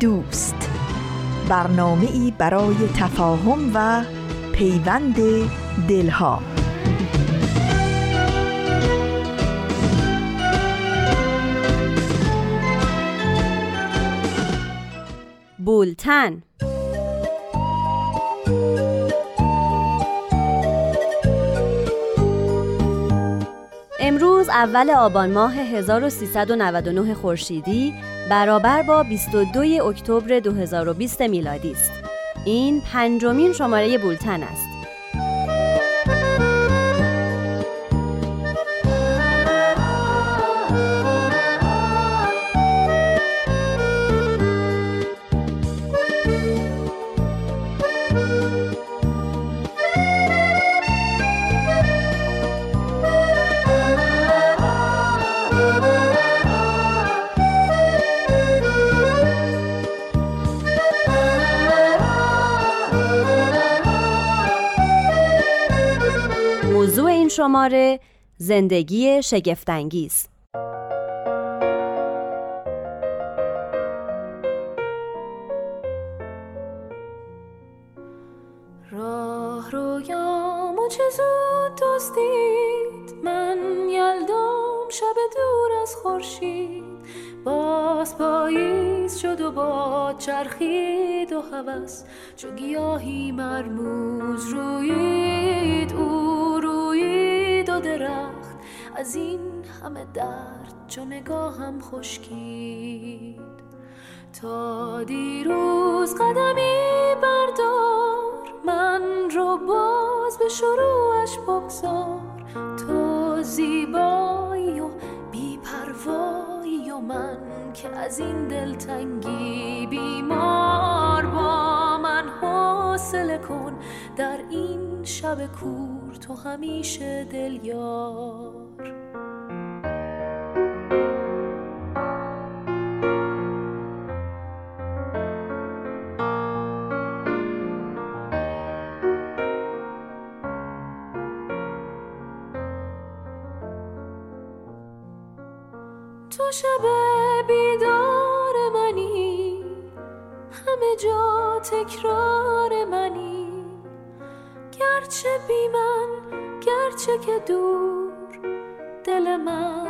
دوست. برنامه ای برای تفاهم و پیوند دلها. بولتن. امروز اول آبان ماه 1399 خورشیدی برابر با 22 اکتبر 2020 میلادی است. این پنجمین شماره بولتن است. شماره زندگی شگفتانگیز. راه رویامو چه زود دوستید من یلدام شب دور از خورشید. باز پاییز شد و با چرخید و هوس. چو گیاهی مرموز روید او روید و درخت از این همه درد چو نگاهم خشکید. تا دیروز قدمی بردار من رو باز به شروعش بگذار. تو زیبایی و بیپروایی و من که از این دلتنگی بیمار با حاصل کن. در این شب کور تو همیشه دل یار تو شب تکرار منی. گرچه بی من گرچه که دور دل من.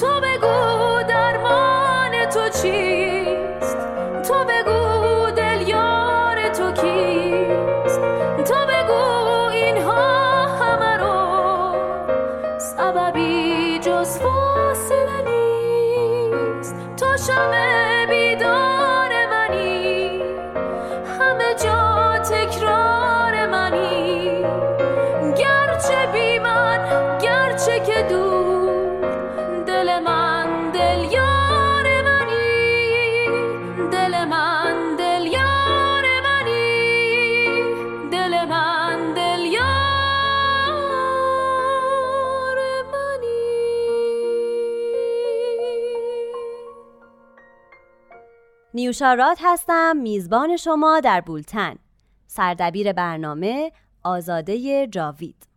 تو بگو درمان تو چی؟ نیوشارات هستم میزبان شما در بولتن. سردبیر برنامه آزاده جاوید.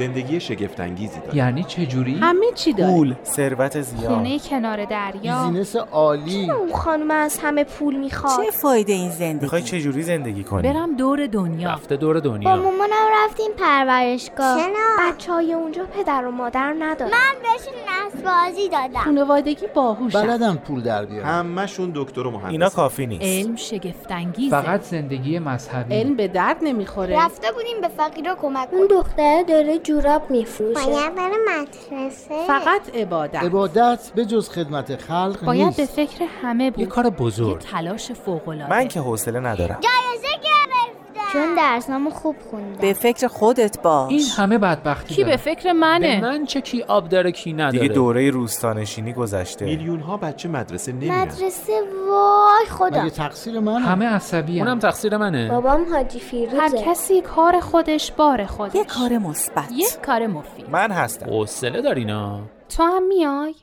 زندگی شگفتانگیزی داره. یعنی چه جوری؟ همه چی داره. پول ثروت زیاد. خونه کنار دریا. بیزینس عالی. اون خانم از همه پول می‌خواد؟ چه فایده این زندگی؟ می‌خوای چه جوری زندگی کنی؟ برم دور دنیا. رفته دور با دنیا مامانم رفتیم پرورشگاه. چرا؟ بچه های اونجا پدر و مادر ندارن. من بهشون نصب بازی دادم. خانوادگی باهوشن بلدم پول در بیارم. همشون دکتر و مهندس. اینا کافی نیست. علم شگفتانگیزه. فقط زندگی مذهبی. علم به درد نمی‌خوره. رفته بودیم به فقیرا کمک اون دختره داره جوراب میفروشه. باید بره مدرسه. فقط عبادت. عبادت به جز خدمت خلق باید نیست. به فکر همه یه بود. کار یه بزرگ تلاش فوق‌العاده. من که حوصله ندارم. جایزه چون درسامو خوب خوندم. به فکر خودت باش. این همه بدبختی کی به داره. فکر به منه من چه کی آب داره کی نداره. دیگه دوره روستانشینی گذشته. میلیون ها بچه مدرسه نمیرن مدرسه وای خدا. مگه تقصیر من همه عصبی اونم تقصیر منه. بابام حاجی فیروزه. هر کسی کار خودش بار خودش. یه کار مثبت. یک کار مفید. من هستم. حوصله دارینا تو هم میای؟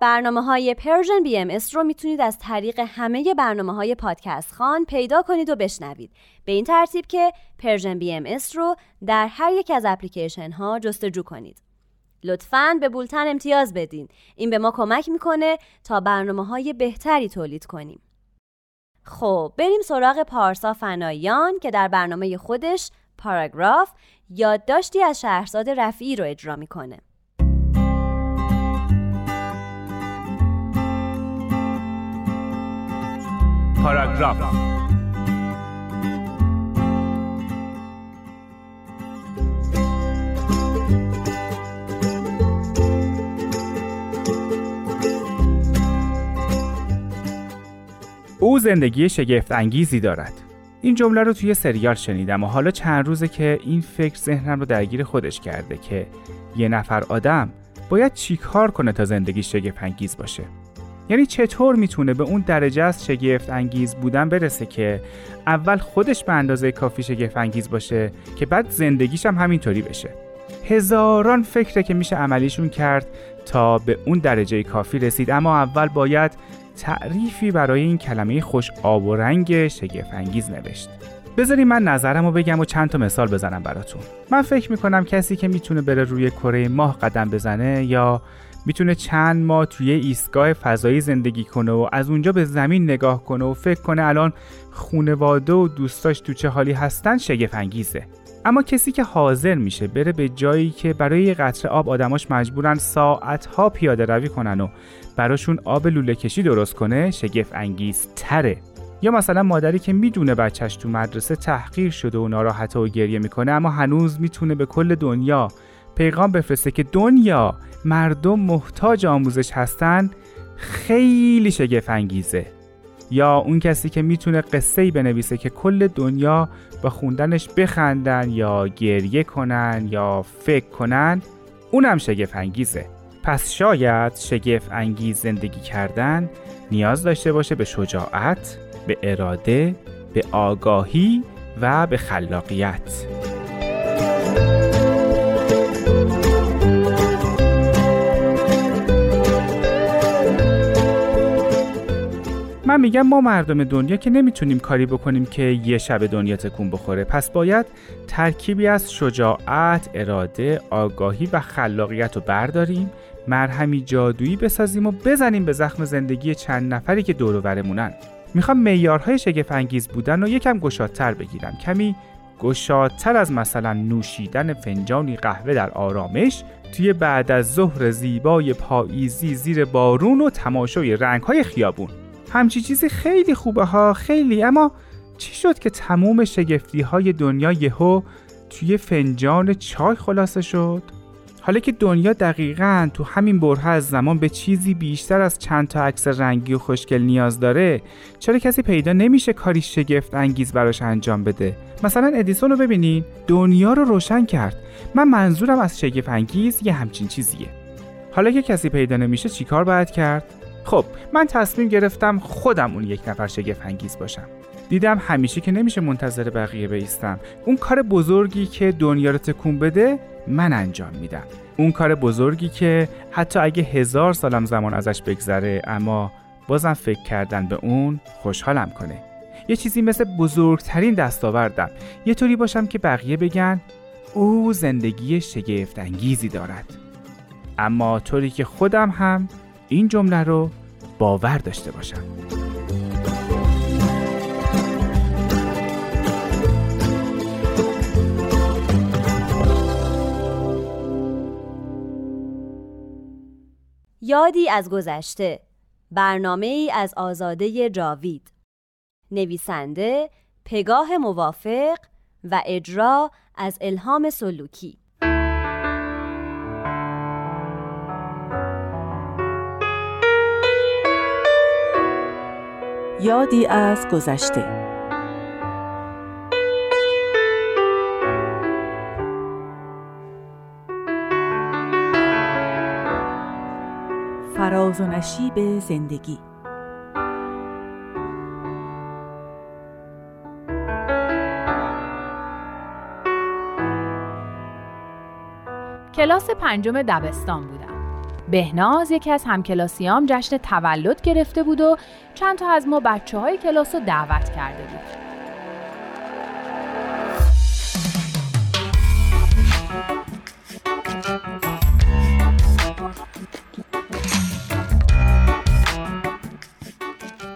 برنامه های Persian BMS رو می‌تونید از طریق همه برنامه های پادکست خان پیدا کنید و بشنوید. به این ترتیب که Persian BMS رو در هر یک از اپلیکیشن ها جستجو کنید. لطفاً به بولتن امتیاز بدین. این به ما کمک می‌کنه تا برنامه های بهتری تولید کنیم. خب بریم سراغ پارسا فنایان که در برنامه خودش پاراگراف یادداشتی از شهرزاد رفیعی رو اجرا می‌کنه. پاراگراف او زندگی شگفت انگیزی دارد. این جمله رو توی سریال شنیدم و حالا چند روزه که این فکر ذهنم رو درگیر خودش کرده که یه نفر آدم باید چیکار کنه تا زندگی شگفت انگیز باشه. یعنی چطور می‌تونه به اون درجه از شگفت انگیز بودن برسه که اول خودش به اندازه کافی شگفت انگیز باشه که بعد زندگیش هم همینطوری بشه. هزاران فکره که میشه عملیشون کرد تا به اون درجه کافی رسید اما اول باید تعریفی برای این کلمه خوش آب و رنگ شگفت انگیز نوشت. بذاری من نظرم رو بگم و چند تا مثال بزنم براتون. من فکر می‌کنم کسی که می‌تونه بره روی کره ماه قدم بزنه یا می‌تونه چند ماه توی ایستگاه فضایی زندگی کنه و از اونجا به زمین نگاه کنه و فکر کنه الان خونواده و دوستاش تو چه حالی هستن شگفت انگیزه. اما کسی که حاضر میشه بره به جایی که برای یه قطره آب آدماش مجبورن ساعتها پیاده روی کنن و براشون آب لوله کشی درست کنه شگفت انگیز تره یا مثلا مادری که می‌دونه بچهش تو مدرسه تحقیر شده و ناراحته و گریه می‌کنه اما هنوز می‌تونه به کل دنیا پیغام بفرسته که دنیا مردم محتاج آموزش هستن خیلی شگفت انگیزه یا اون کسی که می‌تونه قصه ای بنویسه که کل دنیا با خوندنش بخندن یا گریه کنن یا فکر کنن اونم شگفت انگیزه پس شاید شگفت انگیز زندگی کردن نیاز داشته باشه به شجاعت، به اراده، به آگاهی و به خلاقیت. من میگم ما مردم دنیا که نمی‌تونیم کاری بکنیم که یه شب دنیا تکون بخوره. پس باید ترکیبی از شجاعت، اراده، آگاهی و خلاقیت رو برداریم مرهمی جادویی بسازیم و بزنیم به زخم زندگی چند نفری که دور و برمونن. می‌خوام معیارهای شگفت انگیز بودن رو یکم گشادتر بگیرم. کمی گشادتر از مثلا نوشیدن فنجانی قهوه در آرامش توی بعد از ظهر زیبای پاییزی زیر بارون و تماشای رنگهای خیابون. همچی چیزی خیلی خوبه ها خیلی. اما چی شد که تموم شگفتی های دنیا یهو توی فنجان چای خلاصه شد؟ حالا که دنیا دقیقا تو همین برها از زمان به چیزی بیشتر از چند تا عکس رنگی و خوشگل نیاز داره چرا کسی پیدا نمیشه کاری شگفت انگیز براش انجام بده؟ مثلا ادیسون رو ببینین دنیا رو روشن کرد. من منظورم از شگفت انگیز یه همچین چیزیه. حالا که کسی پیدا نمیشه چیکار باید کرد؟ خب من تصمیم گرفتم خودم اون یک نفر شگفت انگیز باشم. دیدم همیشه که نمیشه منتظر بقیه بیستم. اون کار بزرگی که دنیا رو تکون بده من انجام میدم. اون کار بزرگی که حتی اگه هزار سالم زمان ازش بگذره اما بازم فکر کردن به اون خوشحالم کنه. یه چیزی مثل بزرگترین دستاوردم. یه طوری باشم که بقیه بگن او زندگی شگفت انگیزی دارد. اما طوری که خودم هم این جمله رو باور داشته باشم یادی از گذشته برنامه ای از آزاده جاوید. نویسنده پگاه موافق و اجرا از الهام سلوکی. یادی از گذشته. فراز و نشیب زندگی. کلاس پنجم دبستان بودم. بهناز یکی از همکلاسیام جشن تولد گرفته بود و چند تا از ما بچه های کلاس رو دعوت کرده بود.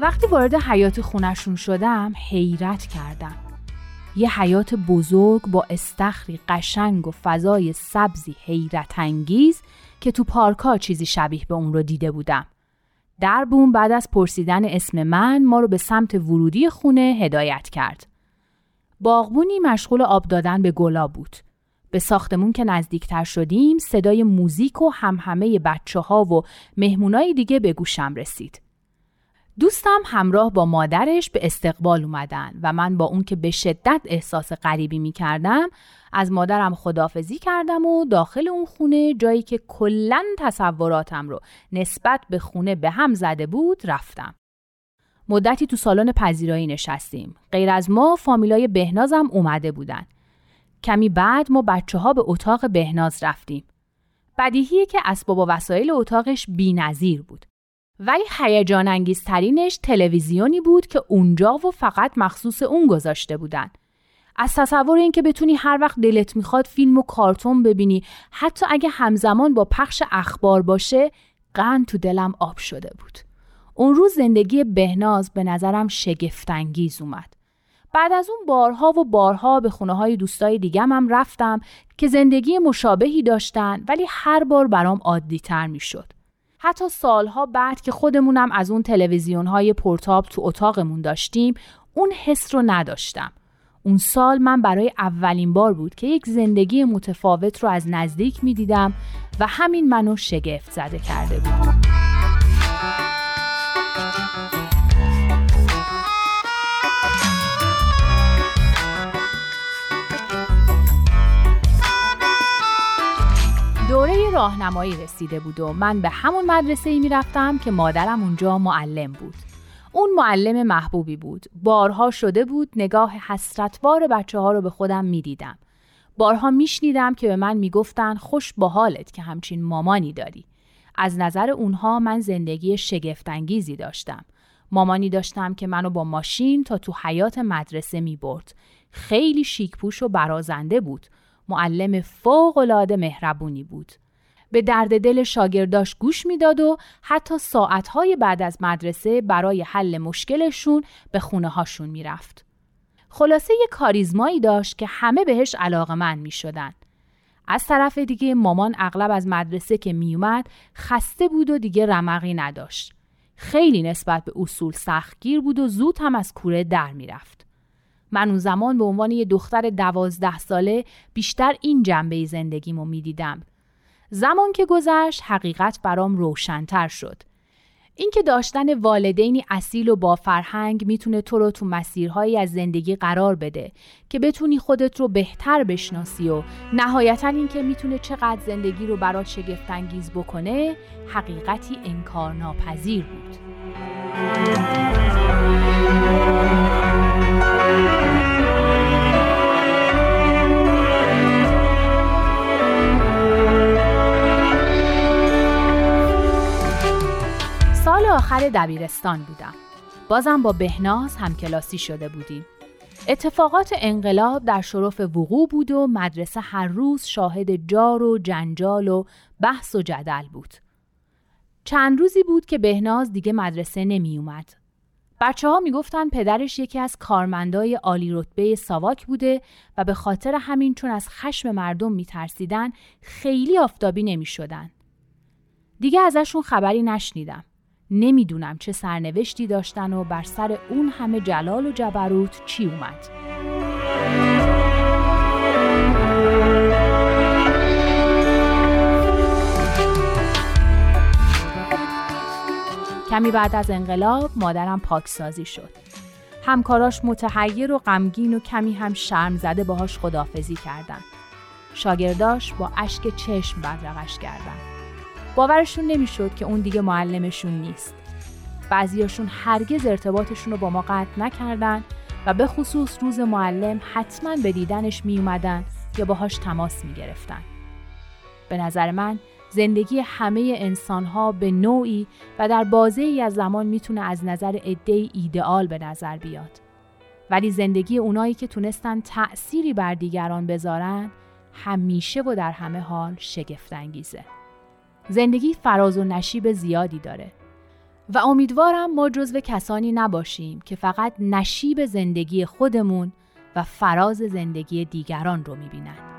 وقتی وارد حیات خونشون شدم حیرت کردم. یه حیات بزرگ با استخری قشنگ و فضای سبزی حیرت انگیز که تو پارکا چیزی شبیه به اون رو دیده بودم. در بوم بعد از پرسیدن اسم من ما رو به سمت ورودی خونه هدایت کرد. باغبونی مشغول آب دادن به گلا بود. به ساختمون که نزدیکتر شدیم صدای موزیک و همهمه بچه ها و مهمونای دیگه به گوشم رسید. دوستم همراه با مادرش به استقبال اومدن و من با اون که به شدت احساس غریبی می کردم از مادرم خدافزی کردم و داخل اون خونه جایی که کلا تصوراتم رو نسبت به خونه به هم زده بود رفتم. مدتی تو سالن پذیرایی نشستیم. غیر از ما فامیلای بهنازم اومده بودن. کمی بعد ما بچه ها به اتاق بهناز رفتیم. بدیهیه که اسباب و وسایل اتاقش بی بود. ولی هیجان انگیزترینش تلویزیونی بود که اونجا و فقط مخصوص اون گذاشته بودن. از تصور اینکه بتونی هر وقت دلت می‌خواد فیلم و کارتون ببینی حتی اگه همزمان با پخش اخبار باشه قند تو دلم آب شده بود. اون روز زندگی بهناز به نظرم شگفتانگیز اومد. بعد از اون بارها و بارها به خونه های دوستای دیگم هم رفتم که زندگی مشابهی داشتن ولی هر بار برام عادی تر می شد. حتی سالها بعد که خودمونم از اون تلویزیون های پورتاب تو اتاقمون داشتیم اون حس رو نداشتم. اون سال من برای اولین بار بود که یک زندگی متفاوت رو از نزدیک می دیدم و همین منو شگفت زده کرده بود. دوره راهنمایی رسیده بود و من به همون مدرسه ای می رفتم که مادرم اونجا معلم بود. اون معلم محبوبی بود. بارها شده بود نگاه حسرتبار بچه ها رو به خودم می دیدم. بارها میشنیدم که به من می‌گفتن خوش با حالت که همچین مامانی داری. از نظر اونها من زندگی شگفتانگیزی داشتم. مامانی داشتم که منو با ماشین تا تو حیات مدرسه می برد. خیلی شیکپوش و برازنده بود. معلم فوقالعاده مهربونی بود. به درد دل شاگرداش گوش می‌داد و حتی ساعتهای بعد از مدرسه برای حل مشکلشون به خونه هاشون می‌رفت. خلاصه یه کاریزمایی داشت که همه بهش علاقه من می شدن. از طرف دیگه مامان اغلب از مدرسه که میومد خسته بود و دیگه رمقی نداشت. خیلی نسبت به اصول سختگیر بود و زود هم از کوره در می‌رفت. من اون زمان به عنوان یه دختر دوازده ساله بیشتر این جنبه زندگیمو می‌دیدم. زمان که گذشت حقیقت برام روشنتر شد. اینکه داشتن والدینی اصیل و با فرهنگ می‌تونه تو رو تو مسیرهایی از زندگی قرار بده که بتونی خودت رو بهتر بشناسی و نهایتا اینکه می‌تونه چقدر زندگی رو برات شگفتانگیز بکنه حقیقتی انکارناپذیر بود. آخر دبیرستان بودم. بازم با بهناز همکلاسی شده بودیم. اتفاقات انقلاب در شرف وقوع بود و مدرسه هر روز شاهد جار و جنجال و بحث و جدل بود. چند روزی بود که بهناز دیگه مدرسه نمی اومد. بچه ها می گفتن پدرش یکی از کارمندای عالی رتبه ساواک بوده و به خاطر همین چون از خشم مردم می ترسیدن خیلی آفتابی نمی شدن. دیگه ازشون خبری نشنیدم. نمی‌دونم چه سرنوشتی داشتن و بر سر اون همه جلال و جبروت چی اومد. کمی بعد از انقلاب مادرم پاکسازی شد. همکاراش متحیر و غمگین و کمی هم شرم زده باهاش خدافزی کردن. شاگرداش با اشک چشم بدرقش کردن. باورشون نمی‌شد که اون دیگه معلمشون نیست. بعضیاشون هرگز ارتباطشون رو با ما قطع نکردن و به خصوص روز معلم حتما به دیدنش می اومدن یا باهاش تماس می گرفتن. به نظر من زندگی همه انسانها به نوعی و در بازه ای از زمان می‌تونه از نظر عده ایدئال به نظر بیاد. ولی زندگی اونایی که تونستن تأثیری بر دیگران بذارن همیشه و در همه حال شگفتانگیزه. زندگی فراز و نشیب زیادی داره و امیدوارم ما جزو کسانی نباشیم که فقط نشیب زندگی خودمون و فراز زندگی دیگران رو می‌بینن.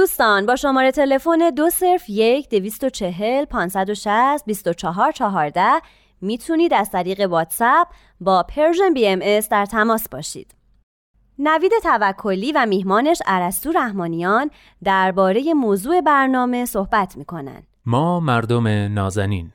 دوستان با شماره تلفن دو صفر یک دویست و چهل پانصد و شصت بیست و چهار چهارده می‌تونید از طریق واتساپ با Persian BMS در تماس باشید. نوید توکلی و میهمانش ارسطو رحمانیان درباره موضوع برنامه صحبت می‌کنن. ما مردم نازنین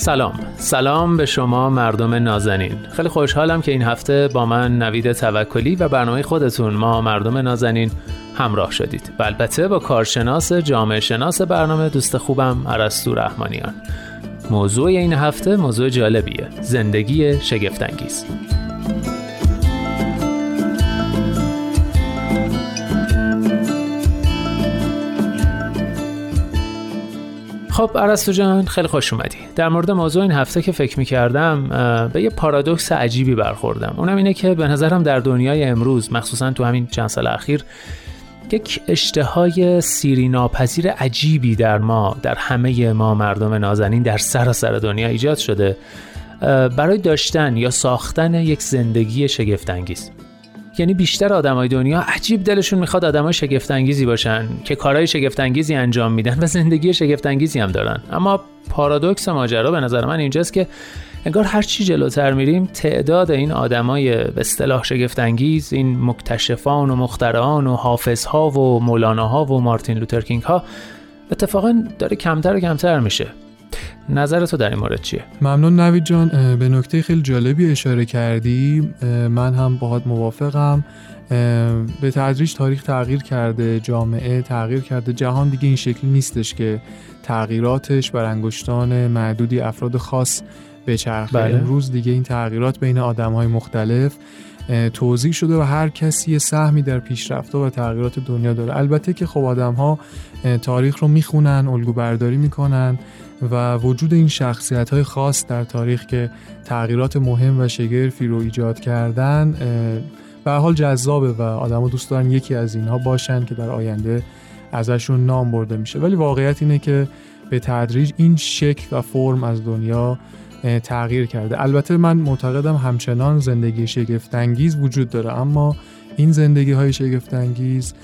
سلام. سلام به شما مردم نازنین. خیلی خوشحالم که این هفته با من نوید توکلی و برنامه خودتون ما مردم نازنین همراه شدید. و البته با کارشناس جامعه شناس برنامه دوست خوبم عرستو رحمانیان. موضوع این هفته موضوع جالبیه. زندگی شگفتانگیز. خب عرستو جان خیلی خوش اومدی. در مورد موضوع این هفته که فکر می‌کردم به یه پارادوکس عجیبی برخوردم. اونم اینه که به نظرم در دنیای امروز مخصوصا تو همین چند سال اخیر یک اشتهای سیری ناپذیر عجیبی در ما در همه ما مردم نازنین در سراسر دنیا ایجاد شده برای داشتن یا ساختن یک زندگی شگفتانگیز. یعنی بیشتر آدمای دنیا عجیب دلشون می‌خواد آدمای شگفتانگیزی باشن که کارهای شگفتانگیزی انجام میدن و زندگی شگفتانگیزی هم دارن. اما پارادوکس ماجرا به نظر من اینجاست که انگار هر چی جلوتر میریم تعداد این آدمای به اصطلاح شگفتانگیز این مکتشفان و مخترعان و حافظها و مولاناها و مارتین لوترکینگ ها اتفاقا داره کمتر و کمتر میشه. نظر تو در این مورد چیه؟ ممنون نوید جان. به نکته خیلی جالبی اشاره کردی. من هم باهات موافقم. به تدریج تاریخ تغییر کرده جامعه تغییر کرده. جهان دیگه این شکلی نیستش که تغییراتش بر انگشتان معدودی افراد خاص بچرخه. بله. امروز دیگه این تغییرات بین آدم های مختلف توضیح شده و هر کسی سهمی در پیشرفت و تغییرات دنیا داره. البته که خب آدم ها تاریخ رو می‌خونن الگو برداری می‌کنن و وجود این شخصیت های خاص در تاریخ که تغییرات مهم و شگرفی رو ایجاد کردن به حال جذابه و آدما دوست دارن یکی از اینها باشن که در آینده ازشون نام برده میشه. ولی واقعیت اینه که به تدریج این شکل و فرم از دنیا تغییر کرده. البته من معتقدم همچنان زندگی شگفتانگیز وجود داره اما این زندگی های شگفتانگیز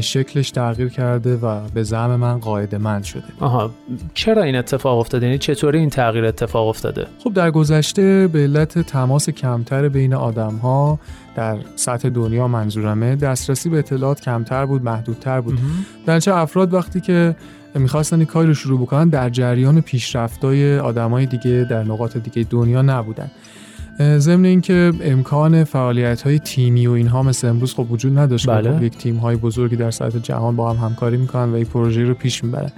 شکلش تغییر کرده و به زعم من قاعده من شده. آها چرا این اتفاق افتاده؟ یعنی چطوری این تغییر اتفاق افتاده؟ خب در گذشته به علت تماس کمتر بین آدم ها در سطح دنیا منظورمه. دسترسی به اطلاعات کمتر بود محدودتر بود. در چه افراد وقتی که می‌خواستن این کاری رو شروع بکنن در جریان پیشرفتای آدمای دیگه در نقاط دیگه دنیا نبودن. ضمن اینکه امکان فعالیت های تیمی و اینها مثل امروز خب وجود نداشت. بله. خب یک تیم های بزرگی در سطح جهان با هم همکاری می‌کنن و این پروژه رو پیش می‌برن.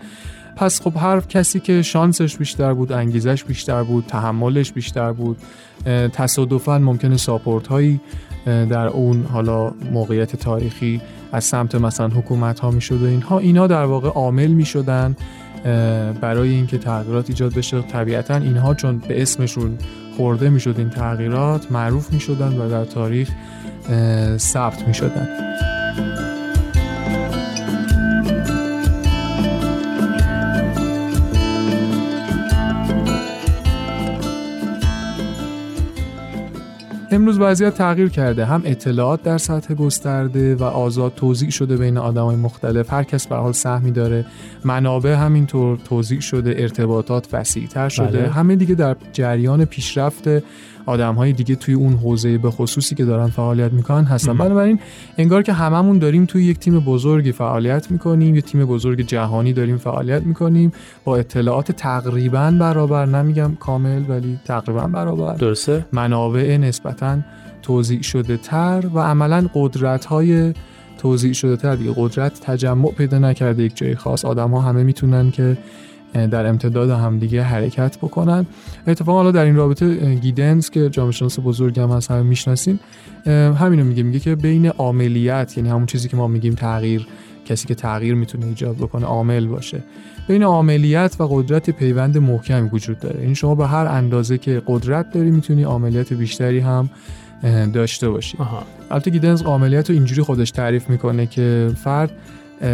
پس خب هر کسی که شانسش بیشتر بود انگیزش بیشتر بود تحملش بیشتر بود تصادفا ممکنه ساپورت هایی در اون حالا موقعیت تاریخی از سمت مثلا حکومت ها می‌شد و اینها. اینا در واقع عامل می‌شدن برای اینکه تغییرات ایجاد بشه. طبیعتا اینها چون به اسمشون خورده می‌شد این تغییرات معروف می‌شدن و در تاریخ ثبت می‌شدن. امروز وضعیت تغییر کرده. هم اطلاعات در سطح گسترده و آزاد توزیع شده بین آدمای مختلف. هر کس به حال سهمی داره. منابع همینطور توزیع شده ارتباطات وسیعتر شده. بله. همه دیگه در جریان پیشرفت آدم های دیگه توی اون حوزه به خصوصی که دارن فعالیت می‌کنن هستن. بنابراین انگار که هممون داریم توی یک تیم بزرگی فعالیت می‌کنیم یه تیم بزرگ جهانی داریم فعالیت می‌کنیم. با اطلاعات تقریبا برابر نمیگم کامل ولی تقریبا برابر. درسته؟ منابع نسبتا توزیع شده تر و عملا قدرت های توزیع شده تر. دیگه قدرت تجمع پیدا نکرده یک جای خاص. آدم ها همه می‌تونن که در امتداد همدیگه حرکت بکنن. اتفاقا حالا در این رابطه گیدنز که جامعه شناس بزرگی هم از همه می‌شناسین. همینو میگه میگه که بین عاملیت یعنی همون چیزی که ما میگیم تغییر کسی که تغییر می‌تونه ایجاد بکنه عامل باشه. بین عاملیت و قدرت پیوند محکمی وجود داره. یعنی شما به هر اندازه که قدرت داری می‌تونی عاملیت بیشتری هم داشته باشی. البته گیدنز عاملیت رو اینجوری خودش تعریف می‌کنه که فرد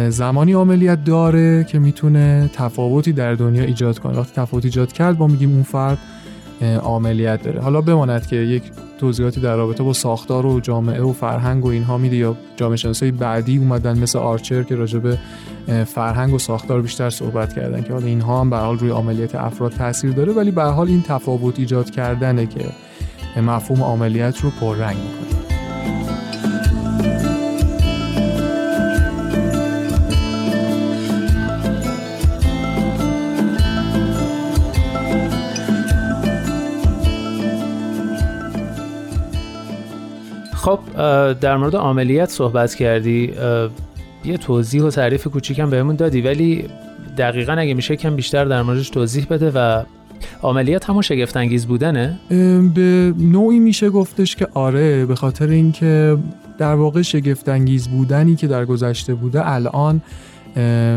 زمانی عملیات داره که می‌تونه تفاوتی در دنیا ایجاد کنه. وقتی تفاوت ایجاد کرد ما میگیم اون فرد عملیات داره. حالا بماند که یک توضیحاتی در رابطه با ساختار و جامعه و فرهنگ و اینها میده یا جامعه شناسای بعدی اومدن مثل آرچر که راجع به فرهنگ و ساختار بیشتر صحبت کردن که حالا اینها هم به حال روی عملیات افراد تاثیر داره ولی به حال این تفاوت ایجاد کردنه که مفهوم عملیات رو پررنگ می‌کنه. خب در مورد عملیات صحبت کردی یه توضیح و تعریف کوچیکم بهمون دادی ولی دقیقا اگه میشه کم بیشتر در موردش توضیح بده و عملیات همون شگفت انگیز بودنه به نوعی میشه گفتش که آره به خاطر اینکه در واقع شگفت انگیز بودنی که در گذشته بوده الان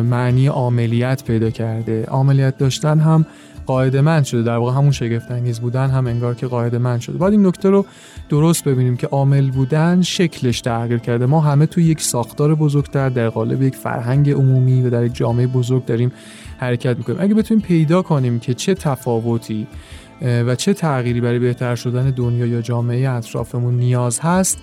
معنی عملیات پیدا کرده. عملیات داشتن هم قاعده مند شده. در واقع همون شگفت انگیز بودن هم انگار که قاعده مند شده. باید این نکته رو درست ببینیم که عامل بودن شکلش تغییر کرده. ما همه توی یک ساختار بزرگتر در قالب یک فرهنگ عمومی و در یک جامعه بزرگ داریم حرکت می‌کنیم. اگه بتونیم پیدا کنیم که چه تفاوتی و چه تغییری برای بهتر شدن دنیا یا جامعه اطرافمون نیاز هست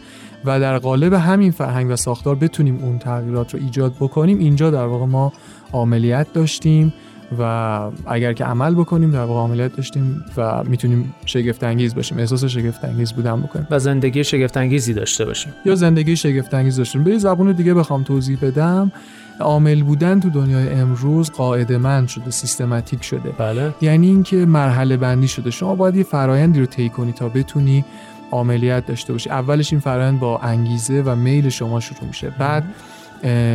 و در قالب همین فرهنگ و ساختار بتونیم اون تغییرات رو ایجاد بکنیم اینجا در واقع ما عملیات داشتیم. و اگر که عمل بکنیم در واقع عملیات داشتیم و می‌تونیم شگفت انگیز باشیم. احساس شگفت انگیز بودن بکنیم. و زندگی شگفت انگیزی داشته باشیم. یا زندگی شگفت انگیز داشتیم. به یه زبون دیگه بخوام توضیح بدم. عامل بودن تو دنیای امروز قاعده مند شده سیستماتیک شده. بله. یعنی اینکه مرحله بندی شده. شما باید یه فرایندی رو طی کنی تا بتونی عملیات داشته باشی. اولش این فرایند با انگیزه و میل شما شروع میشه. بعد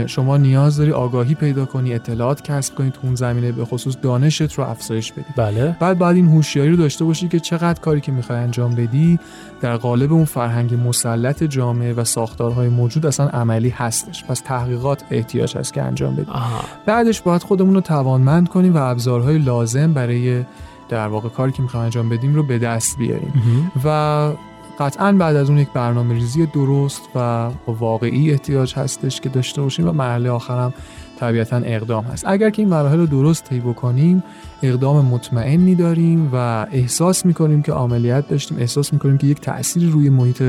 شما نیاز داری آگاهی پیدا کنی اطلاعات کسب کنی تو اون زمینه به خصوص دانشت رو افزایش بدی. بله. بعد بعد این هوشیاری رو داشته باشی که چقدر کاری که می‌خوای انجام بدی در قالب اون فرهنگ مسلط جامعه و ساختارهای موجود اصلا عملی هستش. پس تحقیقات احتیاج هست که انجام بدی. آها. بعدش باید خودمون رو توانمند کنیم و ابزارهای لازم برای در واقع کاری که می‌خوایم انجام بدیم رو به دست بیاریم. و قطعا بعد از اون یک برنامه ریزی درست و واقعی احتیاج هستش که داشته باشیم و مرحله آخرم طبیعتا اقدام هست. اگر که این مراحل رو درست طی بکنیم اقدام مطمئنی داریم و احساس می‌کنیم که عملیات داشتیم احساس می‌کنیم که یک تأثیری روی محیط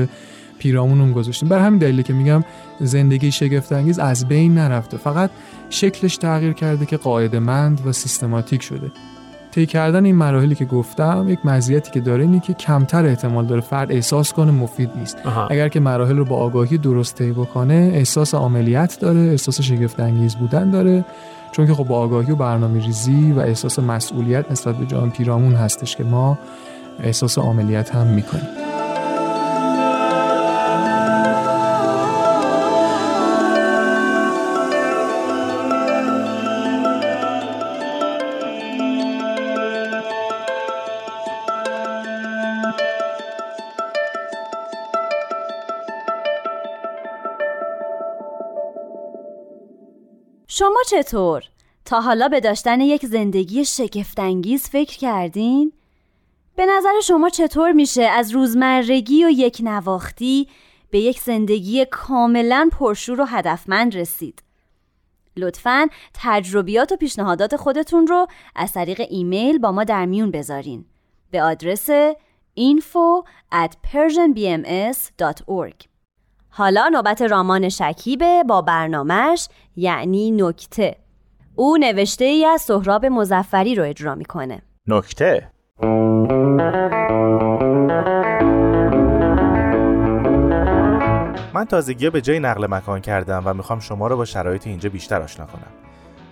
پیرامونم گذاشتیم. بر همین دلیلی که میگم زندگی شگفت انگیز از بین نرفته. فقط شکلش تغییر کرده که قاعدمند و سیستماتیک شده. طی کردن این مراحلی که گفتم یک مزیتی که داره اینه که کمتر احتمال داره فرد احساس کنه مفید نیست. اگر که مراحل رو با آگاهی درست طی بکنه احساس عملیات داره احساس شگفت انگیز بودن داره. چون که خب با آگاهی و برنامه ریزی و احساس مسئولیت نسبت به جان پیرامون هستش که ما احساس عملیات هم می‌کنیم. چطور؟ تا حالا به داشتن یک زندگی شگفتانگیز فکر کردین؟ به نظر شما چطور میشه از روزمرگی و یک نواختی به یک زندگی کاملا پرشور و هدفمند رسید؟ لطفا تجربیات و پیشنهادات خودتون رو از طریق ایمیل با ما در میون بذارین به آدرس info at persianbms.org حالا نوبت رامان شکیبه با برنامهش یعنی نکته. او نوشته ای از سهراب مزفری رو اجرا می‌کنه. نکته؟ من تازگی به جای نقل مکان کردم و می‌خوام شما رو با شرایط اینجا بیشتر آشنا کنم.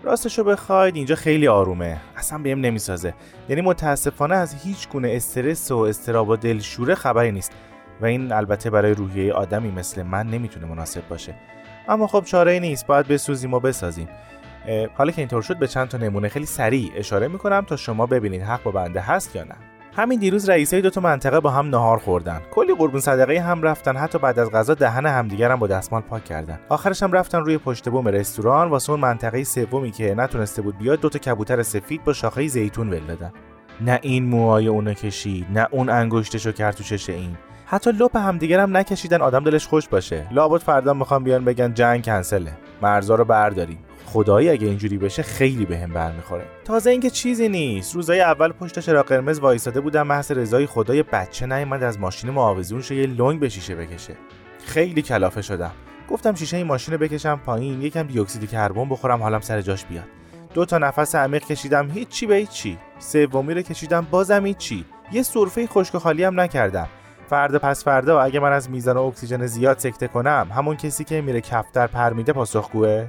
راستشو بخواید اینجا خیلی آرومه. اصلا بهم نمی‌سازه. یعنی متاسفانه از هیچ گونه استرس و استراب و دلشوره خبری نیست. و این البته برای روحیه آدمی مثل من نمی‌تونه مناسب باشه. اما خب چاره ای نیست باید بسوزیم و بسازیم. حالا که اینطور شد به چند تا نمونه خیلی سریع اشاره می‌کنم تا شما ببینید حق با بنده هست یا نه. همین دیروز رئیسای دو تا منطقه با هم نهار خوردن. کلی قربون صدقه هم رفتن حتی بعد از غذا دهن همدیگر هم با دستمال پاک کردن. آخرش هم رفتن روی پشت بوم رستوران واسه اون منطقه سومی که نتونسته بود بیاد دو تا کبوتر سفید با شاخه زیتون ول دادن. نه این موهای اونو کشید نه اون انگشتشو کرد این. حتی لپ همدیگر هم نکشیدن آدم دلش خوش باشه. لابد فردا می‌خوام بیان بگن جنگ کنسله. مرزا رو برداریم. خدایی اگه اینجوری بشه خیلی به برمیخوره. تازه اینکه چیزی نیست. روزای اول پشت چراغ قرمز وایساده بودم محض رضای خدای بچه نیومد از ماشین معاوضون شه یه لنگ به شیشه بکشه. خیلی کلافه شدم. گفتم شیشه این ماشین رو بکشم پایین یکم دی اکسید کربن بخورم حالم سر جاش بیاد. دو تا نفس عمیق کشیدم هیچی به هیچی. سومی رو کشیدم بازم هیچی. یه سرفه خشک خالی هم نکردم. فردا پس فردا اگه من از میزان اکسیژن زیاد سکته کنم همون کسی که میره کفتر پر میده پاسخگوه.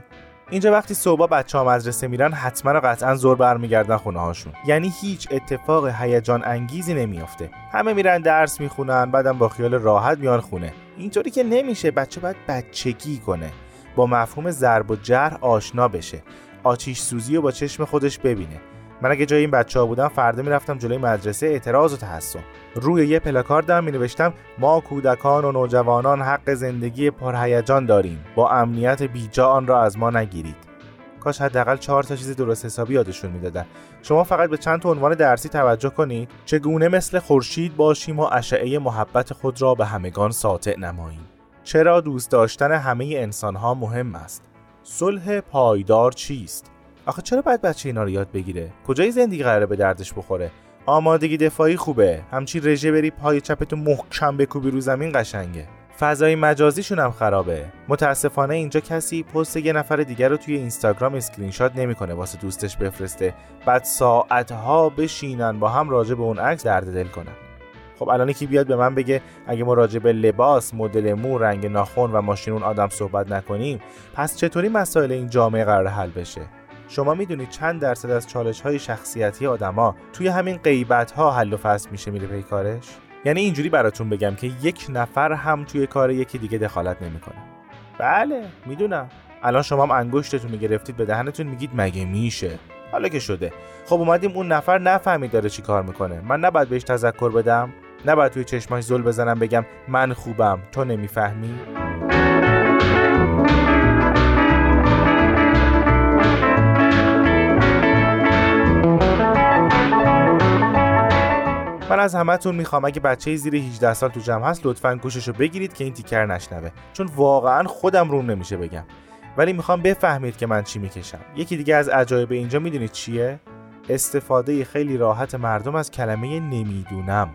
اینجا وقتی صبح بچه ها مدرسه میرن حتما و قطعا زور برمیگردن خونه هاشون. یعنی هیچ اتفاق هیجان انگیزی نمیافته. همه میرن درس می‌خونن بعدم با خیال راحت میان خونه. اینطوری که نمیشه بچه باید بچگی کنه. با مفهوم ضرب و جرح آشنا بشه. آتیش سوزی و با چشم خودش ببینه. من اگه جای این بچه ها بودم فردا می‌رفتم جلوی مدرسه اعتراض و تحسن. روی یه پلاکاردم می نوشتم ما کودکان و نوجوانان حق زندگی پرهیجان داریم. با امنیت بیجا آن را از ما نگیرید. کاش حداقل چهار تا چیز درست حسابی یادشون می‌دادن. شما فقط به چند تا عنوان درسی توجه کنید. چگونه مثل خورشید باشیم و اشعه محبت خود را به همگان ساطع نماییم؟ چرا دوست داشتن همه انسان ها مهم است؟ صلح پایدار چیست؟ آخه چرا باید بچه اینا رو یاد بگیره؟ کجای زندگی قراره به دردش بخوره؟ آمادگی دفاعی خوبه. همچی رژه بری پای چپتو محکم بکوبی رو زمین قشنگه. فضای مجازیشون هم خرابه. متاسفانه اینجا کسی پست یه نفر دیگر رو توی اینستاگرام اسکرین شات نمی‌کنه واسه دوستش بفرسته. بعد ساعتها بشینن با هم راجع به اون عکس درد دل کنن. خب الان کی بیاد به من بگه اگه ما راجع به لباس، مدل مو، رنگ ناخن و ماشین اون آدم صحبت نکنیم پس چطوری مسائل این جامعه قرار حل بشه؟ شما می‌دونید چند درصد از چالش های شخصیتی آدما توی همین غیبت ها حل و فصل میشه میره پی کارش؟ یعنی اینجوری براتون بگم که یک نفر هم توی کار یکی دیگه دخالت نمی‌کنه. بله می‌دونم. الان شما هم انگشتتون گرفتید به دهنتون میگید مگه میشه؟ حالا که شده. خب اومدیم اون نفر نفهمید داره چی کار می‌کنه. من نباید بهش تذکر بدم؟ نباید توی چشماش زل بزنم بگم من خوبم تو نمی‌فهمی؟ من از همتون می‌خوام. اگه بچه زیر 18 سال تو جمع هست لطفا گوششو بگیرید که این تیکر نشنوه. چون واقعا خودم روم نمیشه بگم. ولی می‌خوام بفهمید که من چی می‌کشم. یکی دیگه از عجایب اینجا می‌دونید چیه؟ استفاده خیلی راحت مردم از کلمه نمی‌دونم.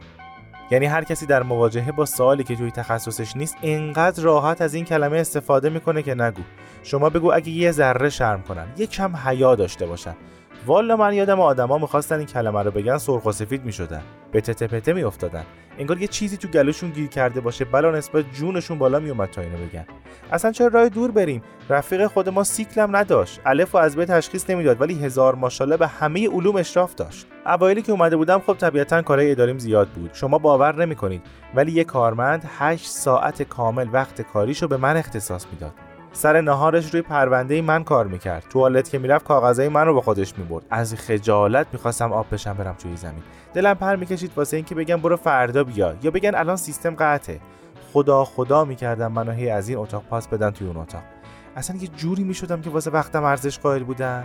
یعنی هر کسی در مواجهه با سوالی که توی تخصصش نیست انقدر راحت از این کلمه استفاده می‌کنه که نگو. شما بگو اگه یه ذره شرم کنن. یه کم حیا داشته باشن. والا من یادم آدما می‌خواستن این کلمه رو بگن سرخ و سفید می‌شدن. به تته پته میافتادن. انگار یه چیزی تو گلوشون گیر کرده باشه بلا نسبت جونشون بالا میومد تا اینو بگن. اصلا چرا راه دور بریم؟ رفیق خود ما سیکلم نداشت. الف و از به تشخیص نمی‌داد ولی هزار ماشاءالله به همه علوم اشراف داشت. اوایلی که اومده بودم خب طبیعتا کارهای اداریم زیاد بود. شما باور نمی‌کنید ولی یه کارمند 8 ساعت کامل وقت کاریشو به من اختصاص می‌داد. سر نهارش روی پرونده من کار می‌کرد. توالت که می‌رفت کاغذای من رو با خودش می‌برد. از خجالت می‌خواستم آب بشم برم توی زمین. دلم پر می‌کشید واسه اینکه بگم برو فردا بیا یا بگن الان سیستم قطعه. خدا خدا می‌کردم منو هی از این اتاق پاس بدن توی اون اتاق. اصلا یه جوری می‌شدم که واسه وقتم ارزش قائل بودن.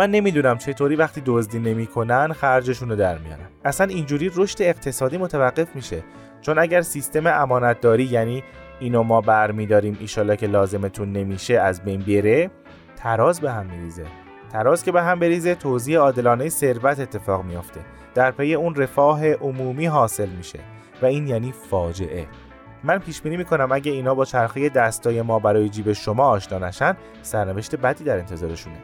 من نمی‌دونم چطوری وقتی دزدی نمی‌کنن خرجشون رو در میارن. اصلا اینجوری رشد اقتصادی متوقف میشه. چون اگر سیستم امانتداری یعنی اینو ما برمیداریم ایشالا که لازمتون نمیشه از بین بره تراز به هم میریزه. تراز که به هم بریزه توزیع عادلانه ثروت اتفاق میافته. در پی اون رفاه عمومی حاصل میشه. و این یعنی فاجعه. من پیش بینی می‌کنم اگه اینا با چرخه دستای ما برای جیب شما آشنا نشن سرنوشت بدی در انتظارشونه.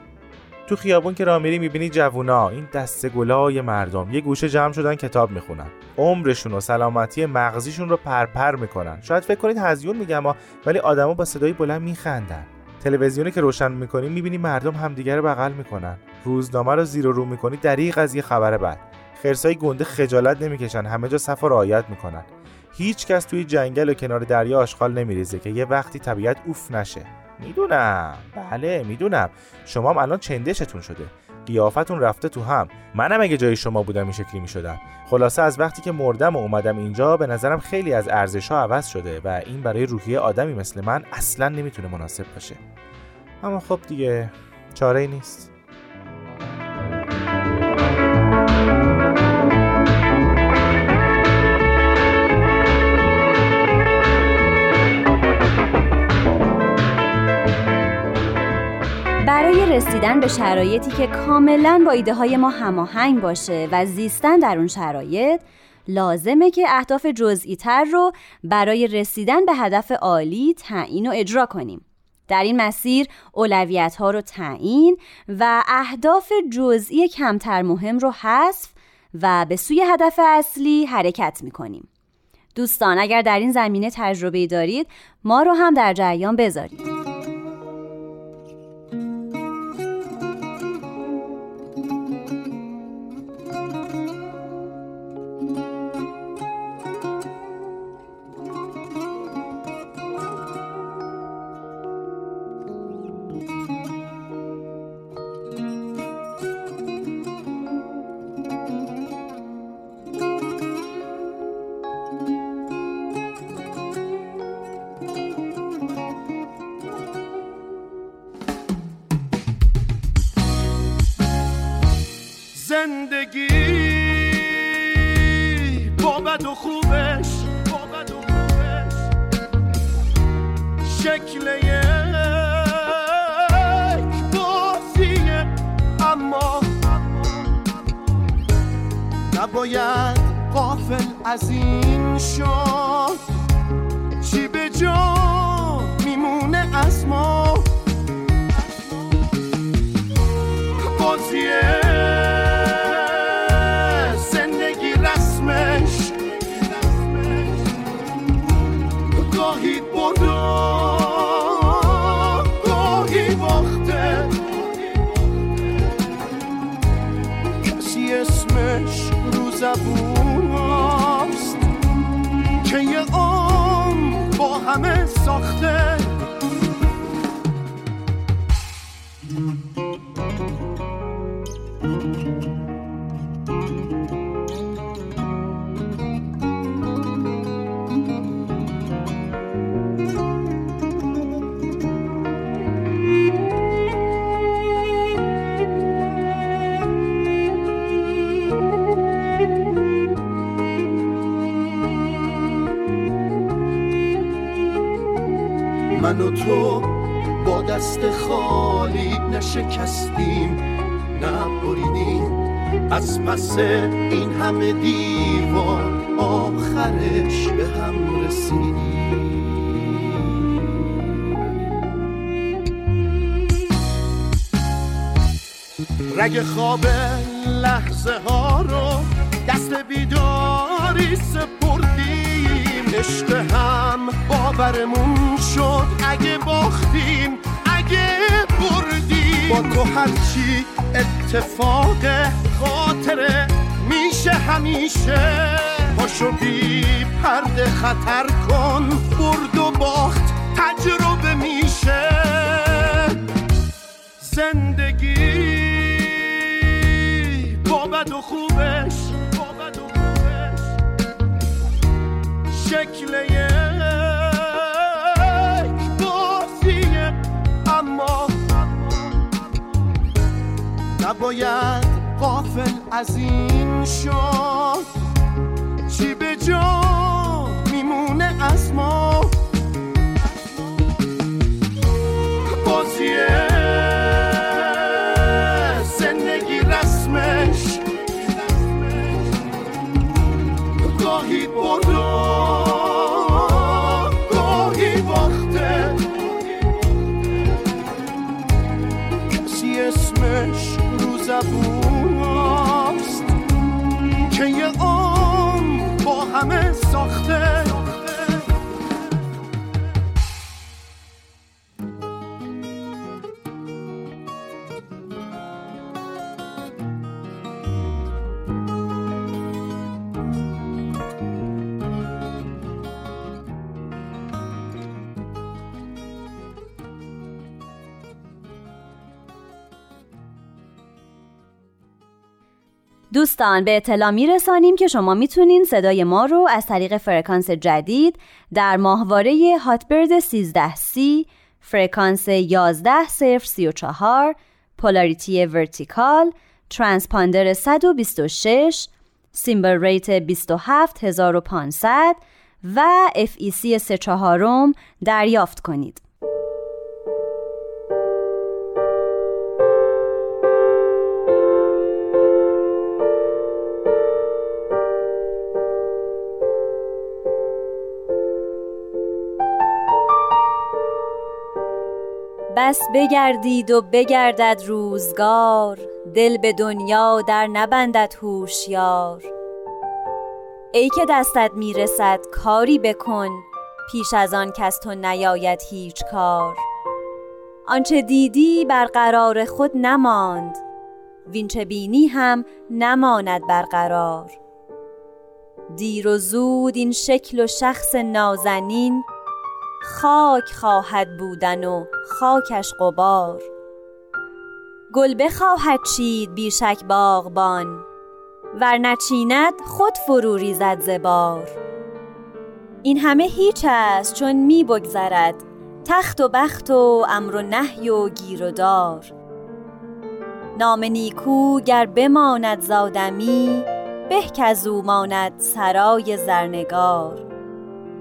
تو خیابون که راه میری می‌بینی جوونا این دسته گلای مردم. یه گوشه جمع شدن کتاب می‌خونن. عمرشون و سلامتی مغزیشون رو پرپر می‌کنن. شاید فکر کنید هزیون میگم ولی آدما با صدای بلند میخندن. تلویزیونی که روشن می‌کنی می‌بینی مردم همدیگه رو بغل می‌کنن. روزنامه رو زیر و رو می‌کنی دریغ از یه خبر بد خرسای گنده خجالت نمی‌کشن همه جا صف رعایت می‌کنن. هیچ کس توی جنگل و کنار دریا آشغال نمیریزه که یه وقتی طبیعت اوف نشه. می‌دونم. بله می‌دونم. شما هم الان چندشتون شده. قیافتون رفته تو هم. منم اگه جای شما بودم این شکلی می‌شدم. خلاصه از وقتی که مردم و اومدم اینجا به نظرم خیلی از ارزش ها عوض شده و این برای روحیه آدمی مثل من اصلا نمی‌تونه مناسب باشه. اما خب دیگه چاره نیست. رسیدن به شرایطی که کاملا با ایده های ما هماهنگ باشه و زیستن در اون شرایط لازمه که اهداف جزئی تر رو برای رسیدن به هدف عالی تعیین و اجرا کنیم. در این مسیر اولویت ها رو تعیین و اهداف جزئی کمتر مهم رو حذف و به سوی هدف اصلی حرکت می‌کنیم. دوستان اگر در این زمینه تجربه دارید ما رو هم در جریان بذارید. نباید قافل از این شد. چی به جا من و تو با دست خالی نشکستیم نبریدیم از پس این همه دیوار آخرش به هم رسیدیم. رگ خواب لحظه ها رو دست بیداری سپردیم. عشق هم باورمون شد. اگه باختیم اگه بردیم. با تو هرچی اتفاق خاطره میشه همیشه. پاشو بی پرده خطر کن. برد و باخت تجربه میشه. زندگی با بد و خوبش شکل یک نباید قافل از این شد چی به جا میمونه از ما؟ که یه دوستان به اطلاع می رسانیم که شما می‌تونین صدای ما رو از طریق فرکانس جدید در ماهواره Hotbird 13C فرکانس 11034 polarity vertical transponder 126 symbol rate 27500 و FEC 34 دریافت کنید. بس بگردید و بگردد روزگار دل به دنیا در نبندد هوشیار. ای که دستت می‌رسد کاری بکن پیش از آن کس تو نیاید هیچ کار. آنچه دیدی بر قرار خود نماند وینچه بینی هم نماند برقرار. دیر و زود این شکل و شخص نازنین خاک خواهد بودن و خاکش قبار گل بخواهد چید بیشک باغبان ور نچیند خود فرو ریزد زبار این همه هیچ است چون می بگذرد تخت و بخت و امر و نهی و گیر و دار. نام نیکو گر بماند زادمی به که او ماند سرای زرنگار.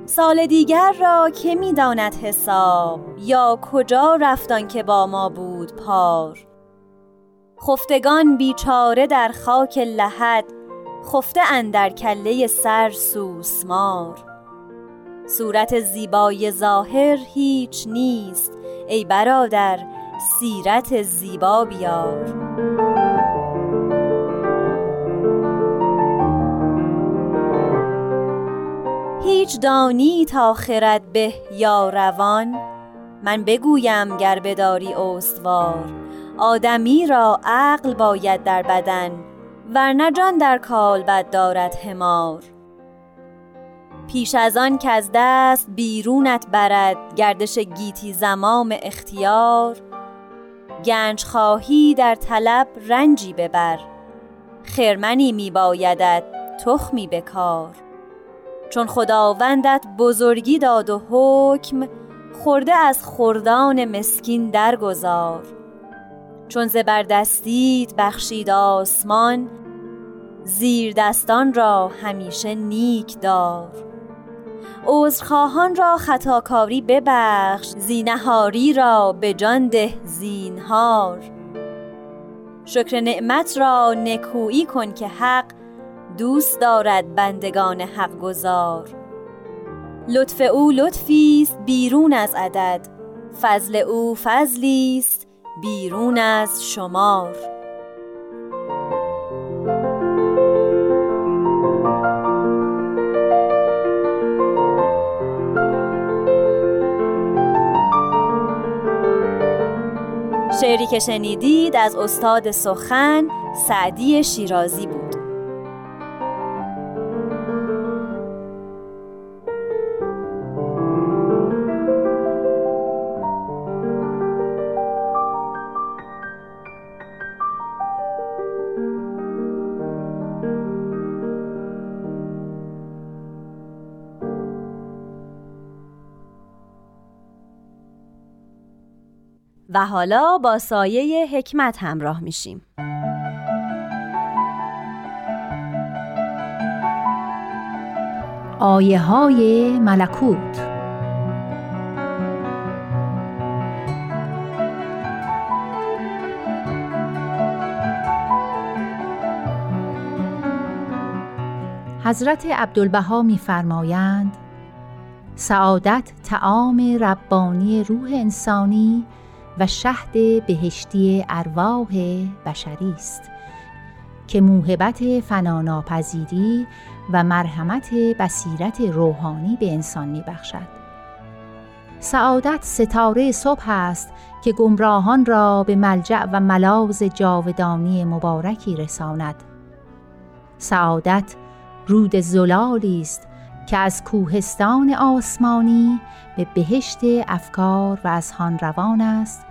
سال دیگر را که می‌داند حساب یا کجا رفتان که با ما بود پار؟ خفتگان بیچاره در خاک لحد خفته اندر کله سر سوسمار. صورت زیبای ظاهر هیچ نیست ای برادر سیرت زیبا بیار. هیچ دانی تا خرد به یا روان؟ من بگویم گر بداری استوار آدمی را عقل باید در بدن ورنه جان در کالبد دارد همار پیش از آن که از دست بیرونت برد گردش گیتی زمام اختیار گنج خواهی در طلب رنجی ببر خرمنی می بایدت تخمی بکار چون خداوندت بزرگی داد و حکم خورده از خوردان مسکین درگذار. چون زبردستیت بخشید آسمان زیر دستان را همیشه نیک دار. عذرخواهان را خطاکاری ببخش زینهاری را به جان ده زینهار. شکر نعمت را نکویی کن که حق دوست دارد بندگان حق گذار لطف او لطفی است بیرون از عدد. فضل او فضلی است بیرون از شمار. شعری که شنیدید از استاد سخن سعدی شیرازی بود. و حالا با سایه حکمت همراه میشیم. آیه های ملکوت. حضرت عبدالبها میفرمایند سعادت تعام ربانی روح انسانی و شهد بهشتی ارواح بشری است که موهبت فناناپذیری و مرحمت بصیرت روحانی به انسان می بخشد. سعادت ستاره صبح است که گمراهان را به ملجع و ملاز جاودانی مبارکی رساند. سعادت رود زلالی است که از کوهستان آسمانی به بهشت افکار و اذهان روان است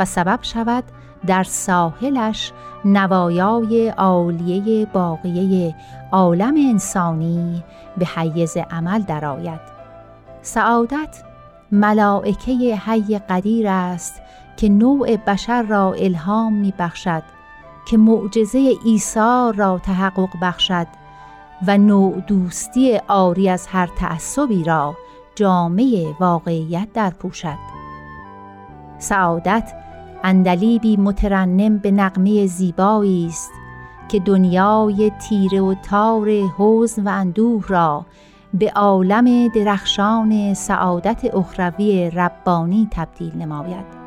و سبب شود در ساحلش نوایای عالیه باقیه عالم انسانی به حیز عمل درآید. سعادت ملائکه حی قدیر است که نوع بشر را الهام می بخشد که معجزه عیسی را تحقق بخشد. و نوع دوستی آری از هر تعصبی را جامعه واقعیت در پوشد. سعادت اندلیبی مترنم به نقمه زیبایی است که دنیای تیره و تار حزن و اندوه را به عالم درخشان سعادت اخروی ربانی تبدیل نماید.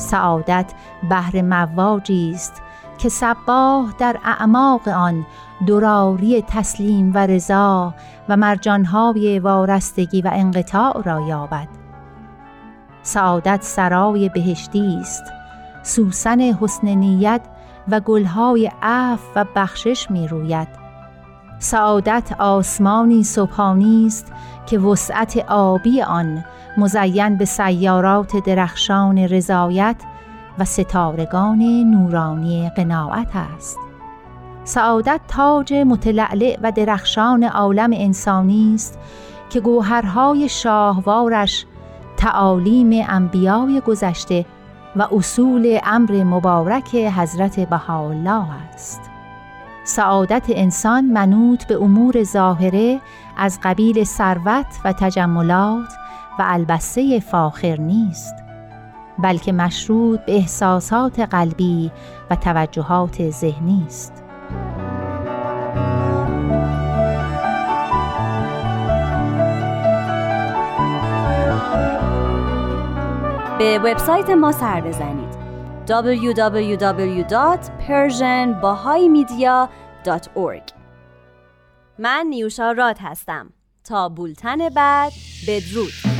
سعادت بهر مواجی است که سباه در اعماق آن دراری تسلیم و رضا و مرجانهای وارستگی و انقطاع را یابد. سعادت سرای بهشتی است. سوسن حسن نیت و گلهای عف و بخشش می روید سعادت آسمانی صبحانی است که وسعت آبی آن مزین به سیارات درخشان رضایت و ستارگان نورانی قناعت است. سعادت تاج متلعلع و درخشان عالم انسانی است که گوهرهای شاهوارش تعالیم انبیای گذشته و اصول امر مبارک حضرت بهاءالله است. سعادت انسان منوط به امور ظاهره از قبیل ثروت و تجملات و البسه فاخر نیست بلکه مشروط به احساسات قلبی و توجهات ذهنی است. به وبسایت ما سر بزنید. www.persianbahaimedia.org من نیوشا راد هستم. تا بولتن بعد بدرود.